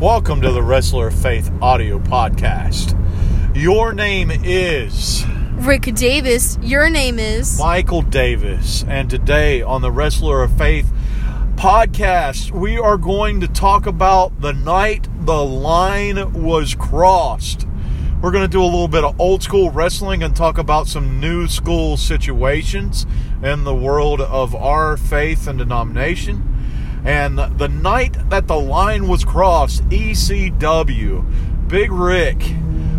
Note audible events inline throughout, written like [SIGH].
Welcome to the Wrestler of Faith audio podcast. Your name is Rick Davis, your name is. Michael Davis, and today on the Wrestler of Faith podcast, we are going to talk about the night the line was crossed. We're going to do a little bit of old school wrestling and talk about some new school situations in the world of our faith and denomination. And the night that the line was crossed, ECW, Big Rick,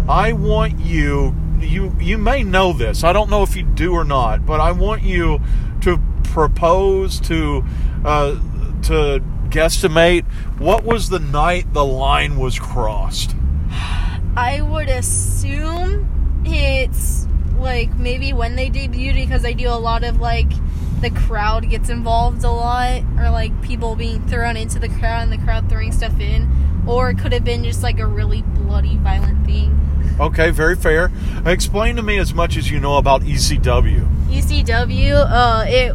I want you you you may know this. I don't know if you do or not, but I want you to propose to uh, to guesstimate what was the night the line was crossed. I would assume it's like maybe when they debuted because I do a lot of like the crowd gets involved a lot or like people being thrown into the crowd and the crowd throwing stuff in or it could have been just like a really bloody violent thing Okay, very fair. Explain to me as much as you know about ECW. ecw uh it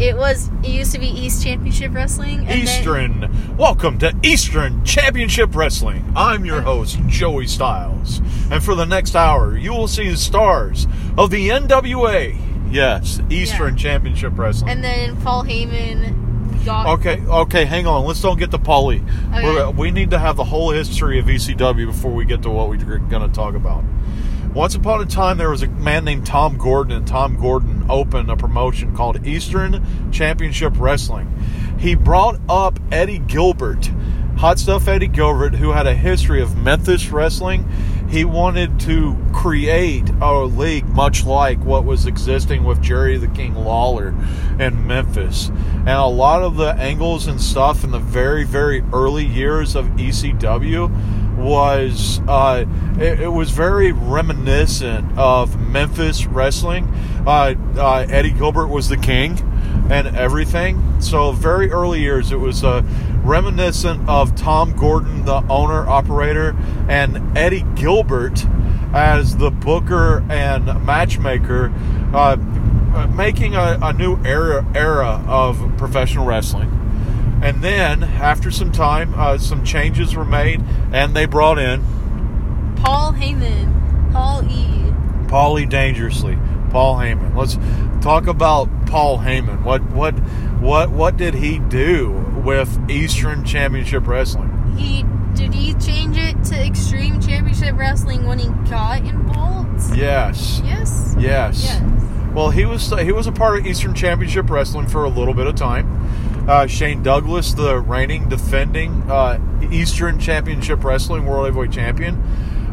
it was it used to be east championship wrestling and then- Eastern. Welcome to Eastern Championship Wrestling. I'm your host, Joey Styles. And for the next hour, you will see the stars of the NWA. Yes, Eastern Yeah. Championship Wrestling. and then paul heyman got Okay, okay, hang on. Let's don't get to Paulie. Okay. We're- uh, We need to have the whole history of ECW before we get to what we're going to talk about. Once upon a time, there was a man named Tom Gordon, and Tom Gordon opened a promotion called Eastern Championship Wrestling. He brought up Eddie Gilbert, Hot Stuff Eddie Gilbert, who had a history of Memphis wrestling. He wanted to create a league much like what was existing with Jerry the King Lawler in Memphis. And a lot of the angles and stuff in the very, very early years of ECW was uh, it, it was very reminiscent of Memphis wrestling. Uh, uh, Eddie Gilbert was the king and everything. So very early years, it was uh, reminiscent of Tom Gordon, the owner operator, and Eddie Gilbert as the booker and matchmaker, uh, uh, making a, a new era era of professional wrestling. And then, after some time, uh, some changes were made, and they brought in paul heyman paul e Paulie dangerously. Paul Heyman. Let's talk about Paul Heyman. What what what what did he do with Eastern Championship Wrestling? He did he change it to Extreme Championship Wrestling when he got involved? Yes. Yes. Yes. Yes. Well, he was he was a part of Eastern Championship Wrestling for a little bit of time. Uh, Shane Douglas, the reigning, defending uh, Eastern Championship Wrestling World Heavyweight Champion,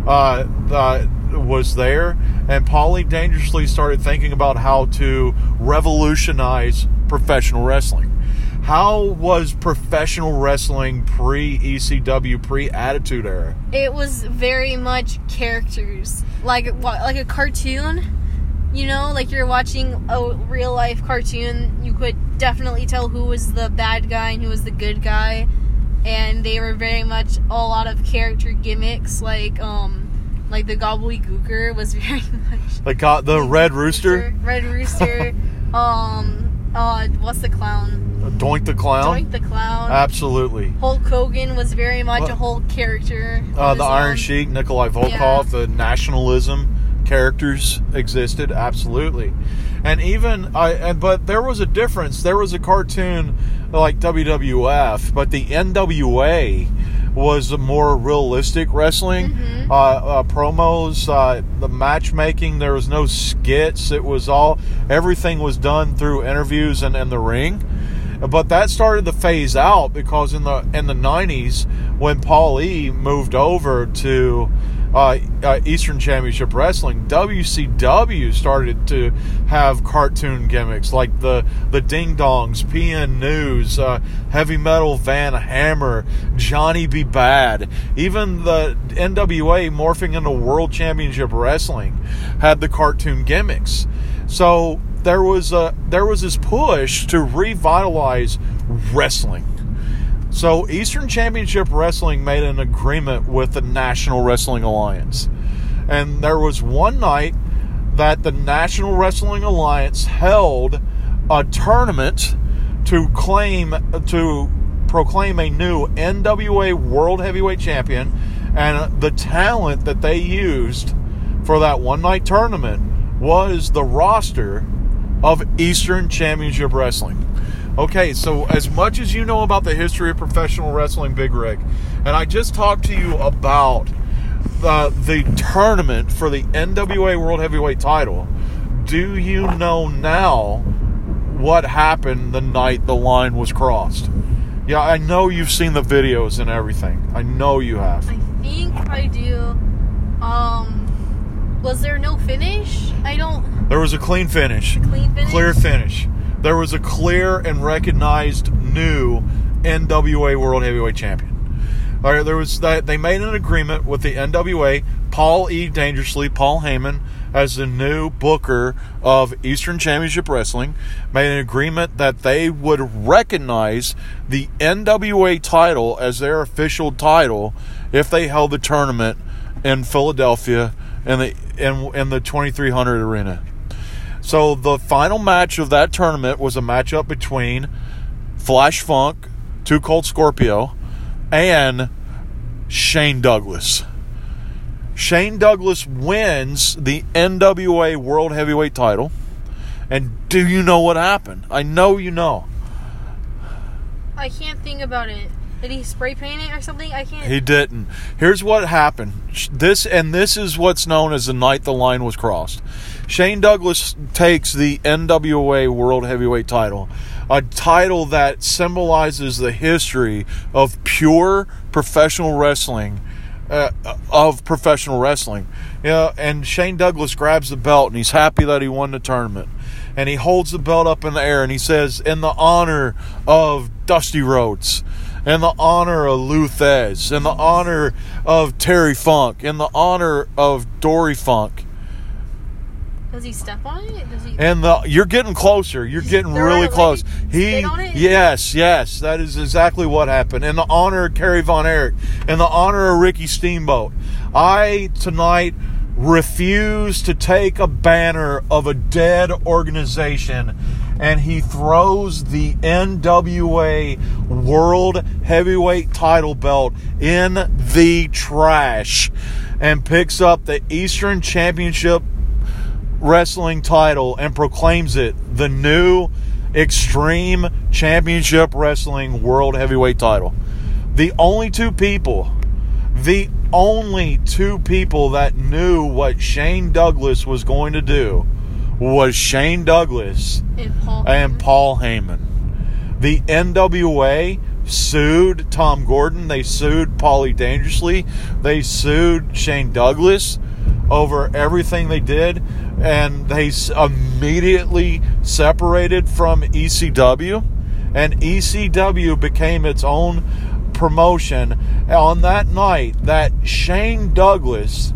uh, uh, was there, and Paulie dangerously started thinking about how to revolutionize professional wrestling. How was professional wrestling pre ECW, pre Attitude Era? It was very much characters, like like a cartoon. You know, like you're watching a real life cartoon. You could definitely tell who was the bad guy and who was the good guy, and they were very much a lot of character gimmicks. Like um, like the Gobbledy Gooker was [LAUGHS] very much Like uh, the Red Rooster, Red Rooster. [LAUGHS] um, uh, what's the clown? Doink the Clown. Doink the clown. Absolutely. Hulk Hogan was very much a whole character. Uh, the Iron own. Sheik, Nikolai Volkov, the nationalism characters existed absolutely, and even I. And, but there was a difference. There was a cartoon like WWF, but the NWA was a more realistic wrestling. Mhm. Uh, uh, promos, uh, the matchmaking. There was no skits. It was all everything was done through interviews and in the ring but that started to phase out because in the in the 90s when Paul E moved over to uh, uh, Eastern Championship Wrestling, WCW started to have cartoon gimmicks like the the Ding Dongs, PN News, uh, Heavy Metal Van Hammer, Johnny B. Badd, even the NWA morphing into World Championship Wrestling had the cartoon gimmicks. So there was a there was this push to revitalize wrestling. So Eastern Championship Wrestling made an agreement with the National Wrestling Alliance. And there was one night that the National Wrestling Alliance held a tournament to claim to proclaim a new NWA World Heavyweight Champion, and the talent that they used for that one night tournament was the roster of Eastern Championship Wrestling. Okay, so as much as you know about the history of professional wrestling, Big Rig, and I just talked to you about the, the tournament for the NWA World Heavyweight title, do you know now what happened the night the line was crossed? Yeah, I know you've seen the videos and everything. I know you have. I think I do. Um, was there no finish? I don't. There was a clean finish. Clean finish? Clear finish. There was a clear and recognized new NWA World Heavyweight Champion. All right, there was that they made an agreement with the NWA, Paul E. Dangerously, Paul Heyman, as the new booker of Eastern Championship Wrestling, made an agreement that they would recognize the NWA title as their official title if they held the tournament in Philadelphia in the in, in the 2300 arena. So the final match of that tournament was a matchup between Flash Funk, Two Cold Scorpio, and Shane Douglas. Shane Douglas wins the NWA World Heavyweight title. And do you know what happened? I know you know. I can't think about it. Did he spray paint it or something? I can't. He didn't. Here's what happened. This and this is what's known as the night the line was crossed. Shane Douglas takes the NWA World Heavyweight title, a title that symbolizes the history of pure professional wrestling. Uh, of professional wrestling, know, and Shane Douglas grabs the belt and he's happy that he won the tournament, and he holds the belt up in the air and he says, "In the honor of Dusty Rhodes, in the honor of Lou in the honor of Terry Funk, in the honor of Dory Funk." Does he step on it? Does he? And the you're getting closer. You're getting They're really close. He spit on it? yes, yes, that is exactly what happened. In the honor of Kerry Von Erich, in the honor of Ricky Steamboat, I tonight refuse to take a banner of a dead organization and he throws the NWA World Heavyweight title belt in the trash and picks up the Eastern Championship wrestling title and proclaims it the new Extreme Championship Wrestling World Heavyweight title. The only two people, the only two people that knew what Shane Douglas was going to do was Shane Douglas And Paul. and Paul Heyman. The NWA sued Tom Gordon. They sued Paulie Dangerously. They sued Shane Douglas over everything they did, and they immediately separated from ECW, and ECW became its own promotion. On that night, that Shane Douglas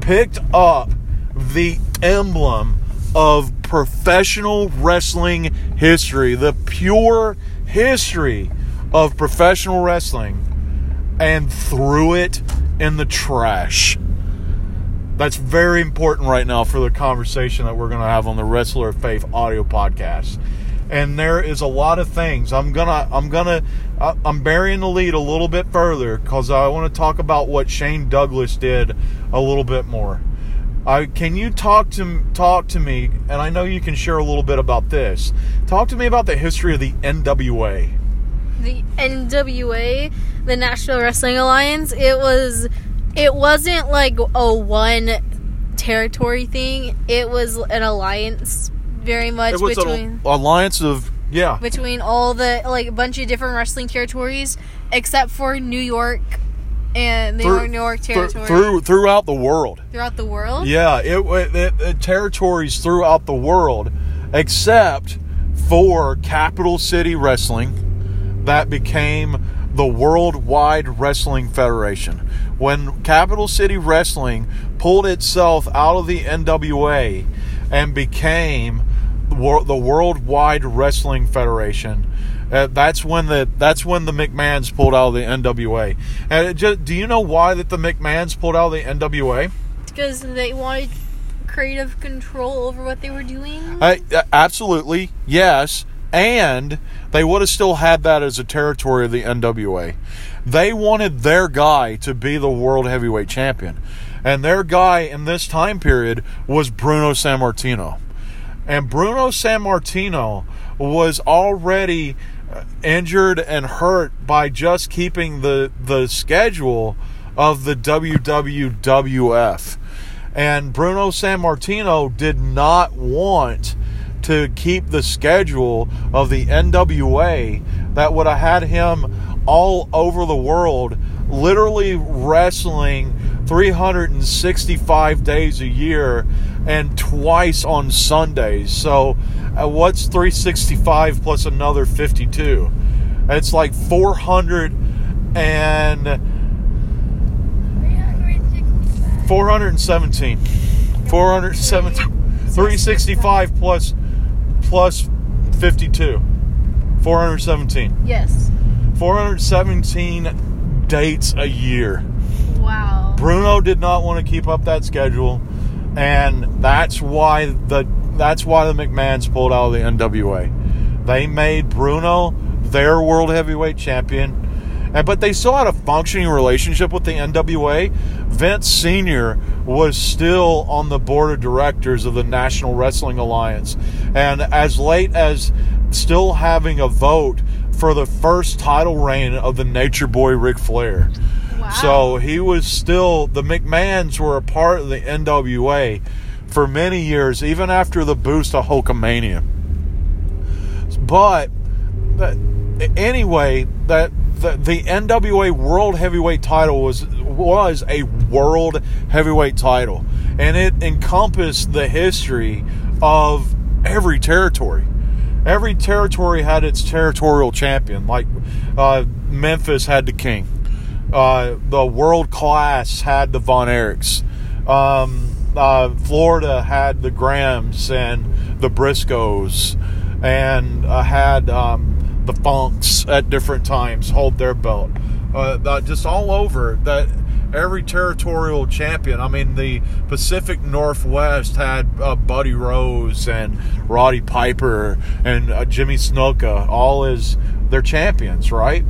picked up the emblem of professional wrestling history, the pure history of professional wrestling, and threw it in the trash. That's very important right now for the conversation that we're going to have on the Wrestler of Faith audio podcast. And there is a lot of things. I'm gonna, I'm gonna, I'm burying the lead a little bit further because I want to talk about what Shane Douglas did a little bit more. I, can you talk to talk to me? And I know you can share a little bit about this. Talk to me about the history of the NWA. the NWA, the National Wrestling Alliance, it was it wasn't like a one territory thing. It was an alliance very much It was between an alliance of yeah, between all the like a bunch of different wrestling territories except for New York and New Through- York New York territory through throughout the world. throughout the world. Yeah, it, it, it territories throughout the world, except for Capital City Wrestling, that became the Worldwide Wrestling Federation. When Capital City Wrestling pulled itself out of the NWA and became the the Worldwide Wrestling Federation. Uh, that's when the that's when the McMahons pulled out of the NWA. And it just, do you know why that the McMahons pulled out of the NWA? Because they wanted creative control over what they were doing. I, uh, absolutely, yes. and they would have still had that as a territory of the NWA. They wanted their guy to be the world heavyweight champion. And their guy in this time period was Bruno Sammartino. And Bruno Sammartino was already uh, injured and hurt by just keeping the the schedule of the WWF. And Bruno Sammartino did not want to keep the schedule of the NWA that would have had him all over the world, literally wrestling 365 days a year and twice on Sundays. So, uh, what's 365 plus another 52? It's like 400 and 417. 417. 365 plus plus 52. 417. Yes. 417 dates a year. Wow. Bruno did not want to keep up that schedule, and that's why the that's why the McMahons pulled out of the NWA. They made Bruno their world heavyweight champion, and but they still had a functioning relationship with the NWA. Vince Senior was still on the board of directors of the National Wrestling Alliance, and as late as still having a vote for the first title reign of the Nature Boy Ric Flair. Wow. So he was still the McMahons were a part of the NWA for many years, even after the boost of Hulkamania. But but anyway, that the, the NWA World Heavyweight title was was a World Heavyweight title, and it encompassed the history of every territory. Every territory had its territorial champion. Like uh, Memphis had the King. Uh, the world class had the Von Erichs. Um, uh, Florida had the Grahams and the Briscoes, and uh, had um, the Funks at different times hold their belt. Uh, that- just all over that. Every territorial champion. I mean, the Pacific Northwest had uh, Buddy Rose and Roddy Piper and uh, Jimmy Snuka, all as their champions, right?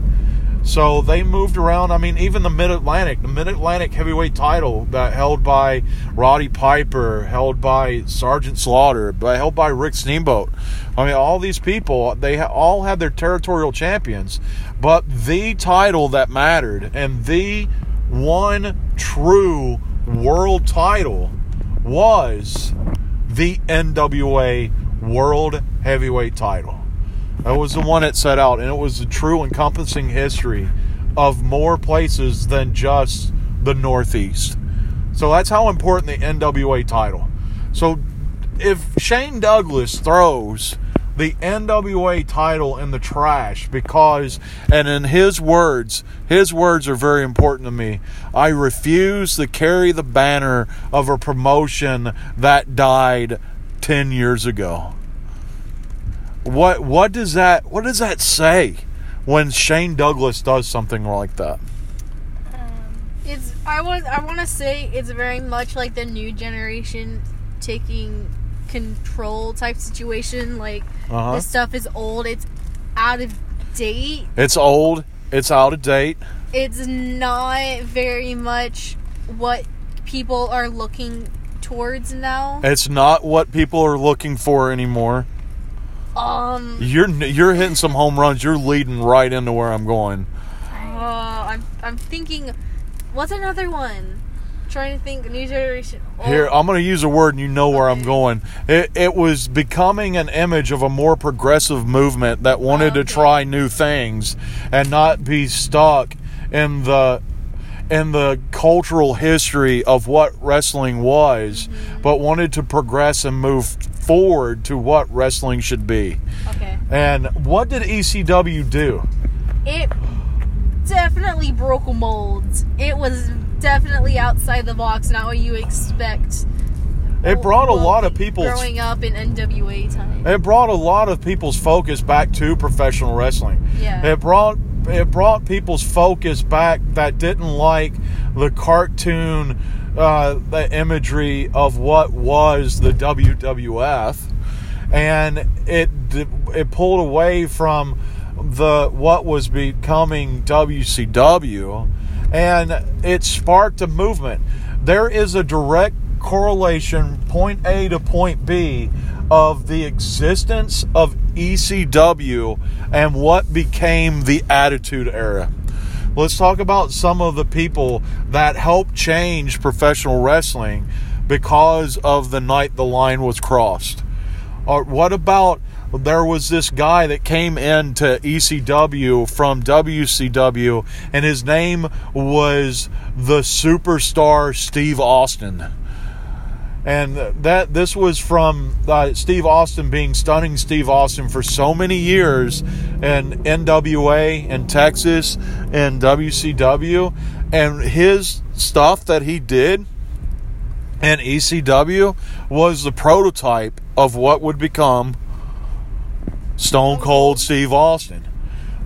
So they moved around. I mean, even the Mid Atlantic, the Mid Atlantic heavyweight title that held by Roddy Piper, held by Sergeant Slaughter, but held by Rick Steamboat. I mean, all these people, they all had their territorial champions, but the title that mattered and the one true world title was the NWA World Heavyweight title. That was the one that set out, and it was a true encompassing history of more places than just the Northeast. So that's how important the NWA title. So if Shane Douglas throws the NWA title in the trash because, and in his words, his words are very important to me. I refuse to carry the banner of a promotion that died 10 years ago what what does that what does that say when Shane Douglas does something like that? It's I was I want to say it's very much like the new generation taking control type situation. Like Uh-huh. this stuff is old. It's out of date. It's old. It's out of date. It's not very much what people are looking towards now. It's not what people are looking for anymore. Um, You're you're hitting some home runs. You're leading right into where I'm going. uh, I'm I'm thinking, what's another one? trying to think. New generation. Oh, Here, I'm going to use a word, and you know where I'm going. It, it was becoming an image of a more progressive movement that wanted to Okay. try new things and not be stuck in the in the cultural history of what wrestling was, Mm-hmm. but wanted to progress and move forward to what wrestling should be. okay. And what did ECW do? It definitely broke molds. It was definitely outside the box, not what you expect. It brought a lot of people's growing up in NWA time. It brought a lot of people's focus back to professional wrestling. Yeah. It brought it brought people's focus back that didn't like the cartoon, uh, the imagery of what was the WWF, and it it pulled away from the what was becoming WCW, and it sparked a movement. There is a direct correlation, point A to point B, of the existence of ECW and what became the Attitude Era. Let's talk about some of the people that helped change professional wrestling because of the night the line was crossed. Or what about there was this guy that came into ECW from WCW, and his name was the superstar Steve Austin. And that this was from uh, Steve Austin being stunning Steve Austin for so many years in NWA in Texas and WCW, and his stuff that he did and ECW was the prototype of what would become Stone Cold Steve Austin.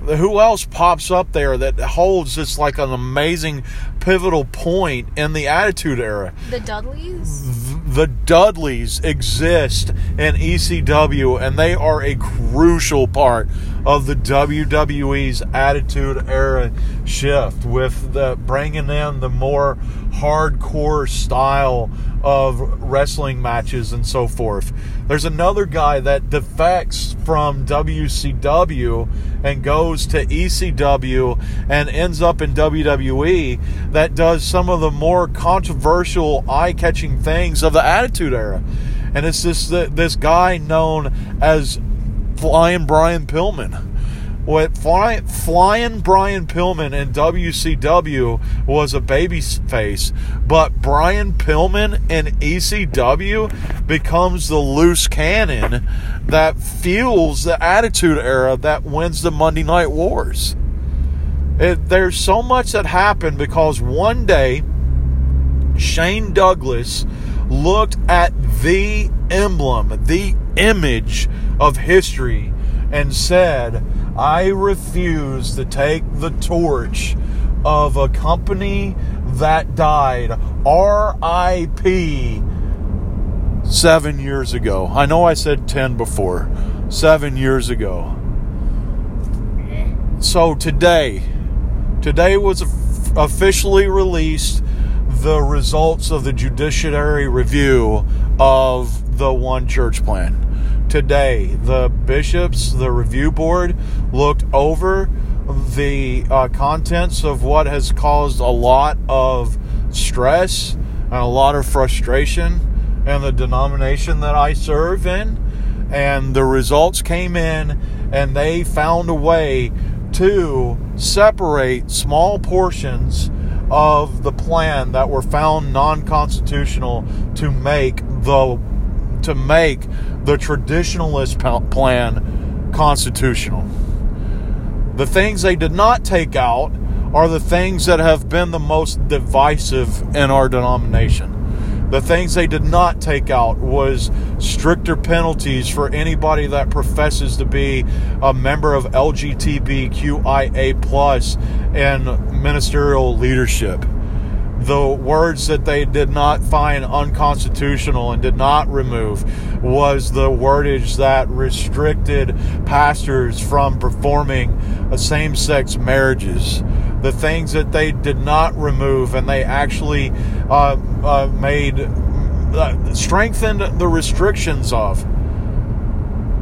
Who else pops up there that holds this like an amazing pivotal point in the Attitude Era? The Dudleys? The Dudleys exist in ECW and they are a crucial part of the WWE's Attitude Era shift with the bringing in the more hardcore style of wrestling matches and so forth. There's another guy that defects from WCW and goes to ECW and ends up in WWE that does some of the more controversial, eye catching things of the Attitude Era. And it's this, this guy known as Flying Brian Pillman what fly, flying Brian Pillman in WCW was a baby face, but Brian Pillman in ECW becomes the loose cannon that fuels the Attitude Era that wins the Monday Night Wars. It, there's so much that happened because one day Shane Douglas looked at the emblem, the image of history, and said, I refuse to take the torch of a company that died RIP seven years ago. I know I said 10 before, seven years ago. So today, today was officially released the results of the judiciary review of the one church plan today. The bishops, the review board, looked over the uh, contents of what has caused a lot of stress and a lot of frustration in the denomination that I serve in. And the results came in, and they found a way to separate small portions of the plan that were found non-constitutional to make the to make the traditionalist plan constitutional. The things they did not take out are the things that have been the most divisive in our denomination. The things they did not take out was stricter penalties for anybody that professes to be a member of LGBTQIA plus and ministerial leadership the words that they did not find unconstitutional and did not remove was the wordage that restricted pastors from performing same sex marriages. The things that they did not remove and they actually uh, uh, made, uh, strengthened the restrictions of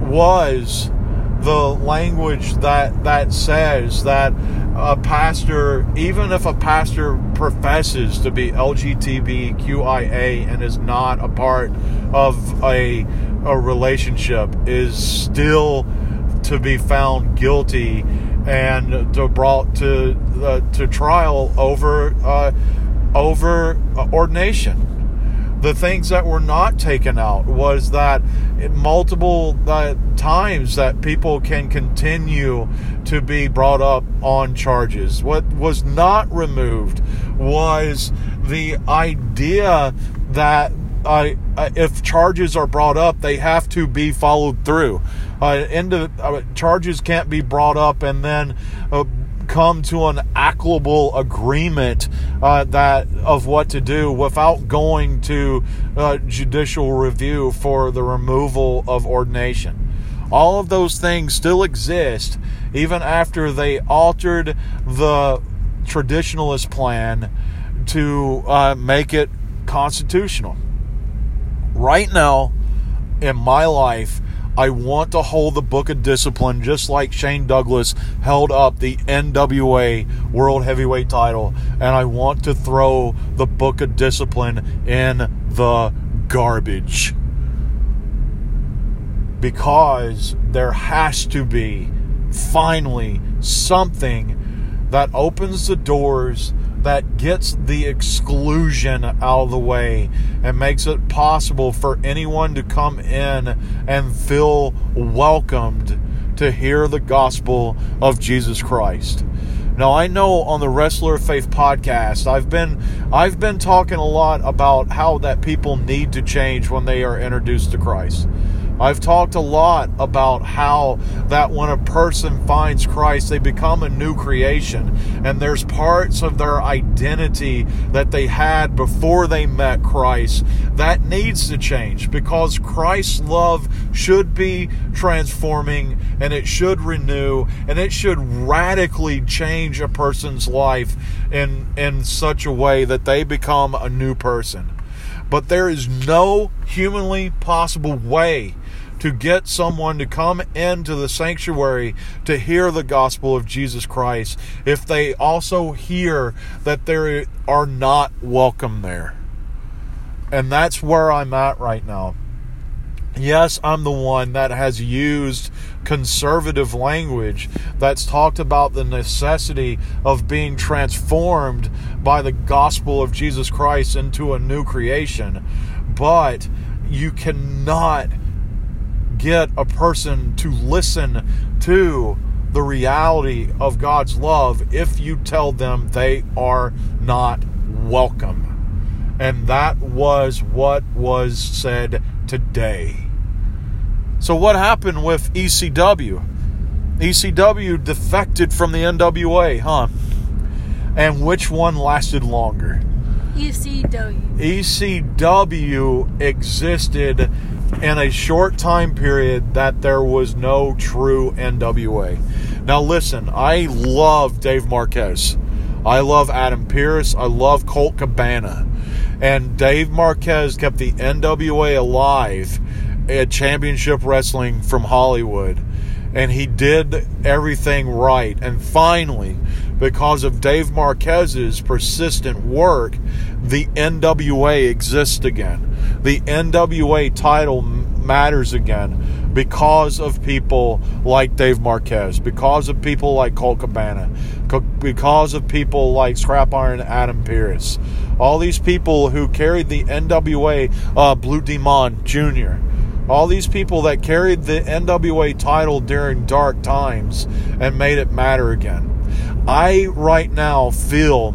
was the language that that says that a pastor, even if a pastor professes to be LGBTQIA and is not a part of a a relationship, is still to be found guilty and to brought to uh, to trial over uh, over ordination the things that were not taken out was that multiple uh, times that people can continue to be brought up on charges. What was not removed was the idea that uh, if charges are brought up, they have to be followed through. Uh, into, uh, charges can't be brought up and then uh, come to an equitable agreement uh, that of what to do without going to uh, judicial review for the removal of ordination. All of those things still exist even after they altered the traditionalist plan to uh, make it constitutional. Right now, in my life, I want to hold the book of discipline just like Shane Douglas held up the NWA World Heavyweight title. And I want to throw the book of discipline in the garbage. Because there has to be finally something that opens the doors that gets the exclusion out of the way and makes it possible for anyone to come in and feel welcomed to hear the gospel of Jesus Christ. Now I know on the Wrestler of Faith podcast, I've been I've been talking a lot about how that people need to change when they are introduced to Christ. I've talked a lot about how that when a person finds Christ, they become a new creation. And there's parts of their identity that they had before they met Christ that needs to change because Christ's love should be transforming and it should renew and it should radically change a person's life in, in such a way that they become a new person. But there is no humanly possible way to get someone to come into the sanctuary to hear the gospel of Jesus Christ if they also hear that they are not welcome there. And that's where I'm at right now. Yes, I'm the one that has used conservative language that's talked about the necessity of being transformed by the gospel of Jesus Christ into a new creation. But you cannot get a person to listen to the reality of God's love if you tell them they are not welcome. And that was what was said today. So, what happened with ECW? ECW defected from the NWA, huh? And which one lasted longer? ECW. ECW existed in a short time period that there was no true NWA. Now, listen, I love Dave Marquez. I love Adam Pearce. I love Colt Cabana. And Dave Marquez kept the NWA alive at Championship Wrestling from Hollywood. And he did everything right. And finally, because of Dave Marquez's persistent work, the NWA exists again. The NWA title matters again because of people like Dave Marquez, because of people like Colt Cabana, because of people like Scrap Iron Adam Pearce. All these people who carried the NWA uh, Blue Demon Jr., all these people that carried the NWA title during dark times and made it matter again. I right now feel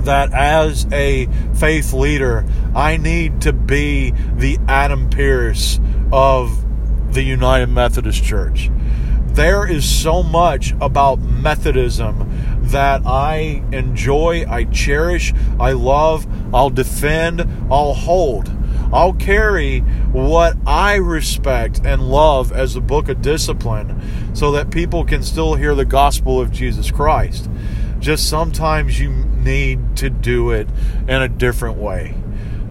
that as a faith leader, I need to be the Adam Pearce of the United Methodist Church. There is so much about Methodism that I enjoy, I cherish, I love, I'll defend, I'll hold. I'll carry what I respect and love as the book of discipline so that people can still hear the gospel of Jesus Christ. Just sometimes you need to do it in a different way.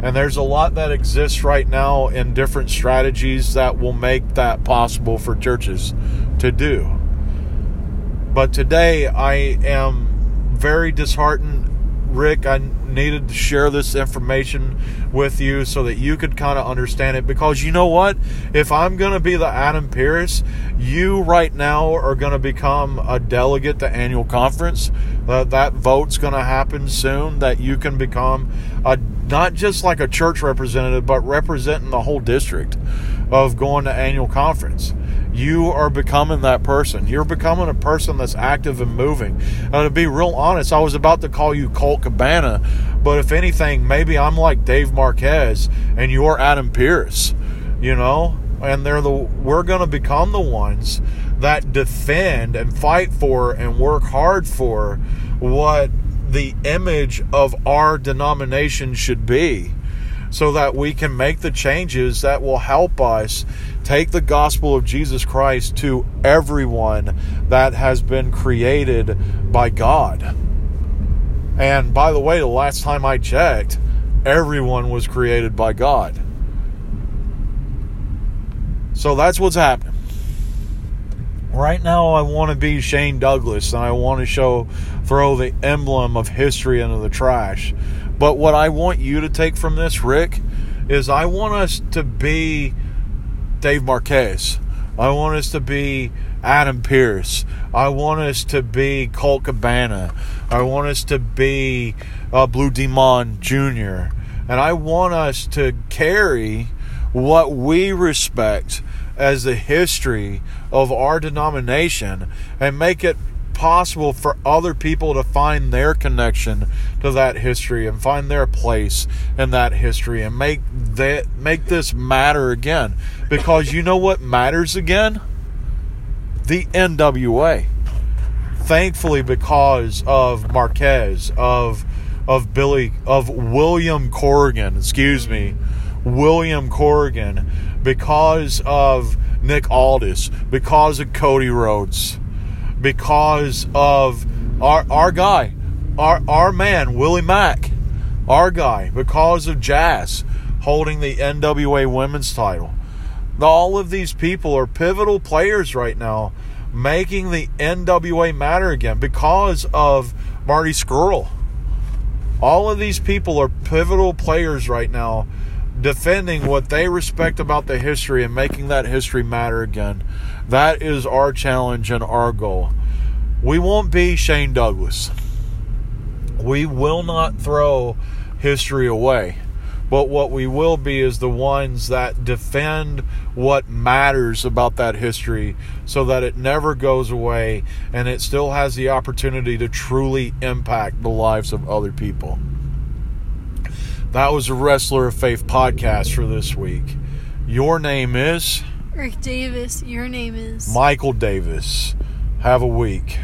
And there's a lot that exists right now in different strategies that will make that possible for churches to do. But today I am very disheartened. Rick, I needed to share this information with you so that you could kind of understand it because you know what? If I'm going to be the Adam Pearce, you right now are going to become a delegate to annual conference. Uh, that vote's going to happen soon that you can become a not just like a church representative, but representing the whole district of going to annual conference you are becoming that person. You're becoming a person that's active and moving. Uh, to be real honest, I was about to call you Colt Cabana, but if anything, maybe I'm like Dave Marquez and you're Adam Pearce, you know? And they're the we're to become the ones that defend and fight for and work hard for what the image of our denomination should be so that we can make the changes that will help us take the gospel of Jesus Christ to everyone that has been created by God. And by the way, the last time I checked, everyone was created by God. So that's what's happening. Right now, I want to be Shane Douglas and I want to show, throw the emblem of history into the trash. But what I want you to take from this, Rick, is I want us to be Dave Marquez. I want us to be Adam Pearce. I want us to be Colt Cabana. I want us to be uh, Blue Demon Jr. And I want us to carry what we respect as the history of our denomination and make it possible for other people to find their connection to that history and find their place in that history and make that make this matter again. Because you know what matters again? The NWA thankfully because of Marquez of of Billy of William Corgan excuse me William Corgan because of Nick Aldis because of Cody Rhodes because of our our guy, our our man Willie Mack, our guy because of Jazz holding the NWA Women's title. All of these people are pivotal players right now, making the NWA matter again because of Marty Scurll. All of these people are pivotal players right now, defending what they respect about the history and making that history matter again. That is our challenge and our goal. We won't be Shane Douglas. We will not throw history away. But what we will be is the ones that defend what matters about that history so that it never goes away and it still has the opportunity to truly impact the lives of other people. That was a Wrestler of Faith podcast for this week. Your name is? Rick Davis, your name is Michael Davis. Have a week.